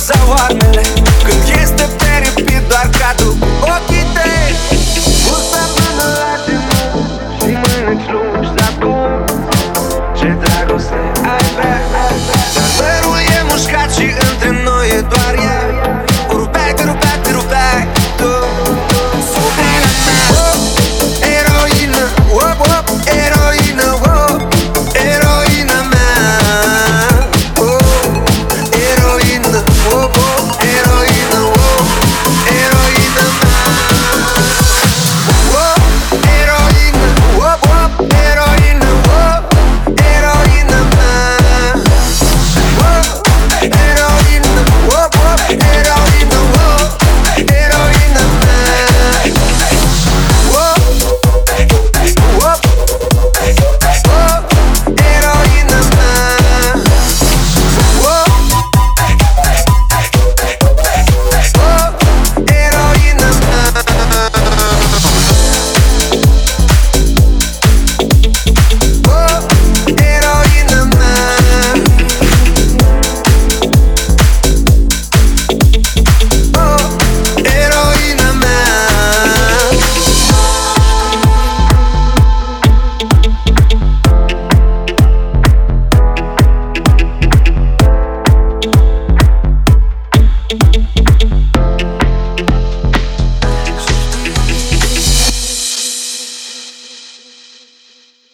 завар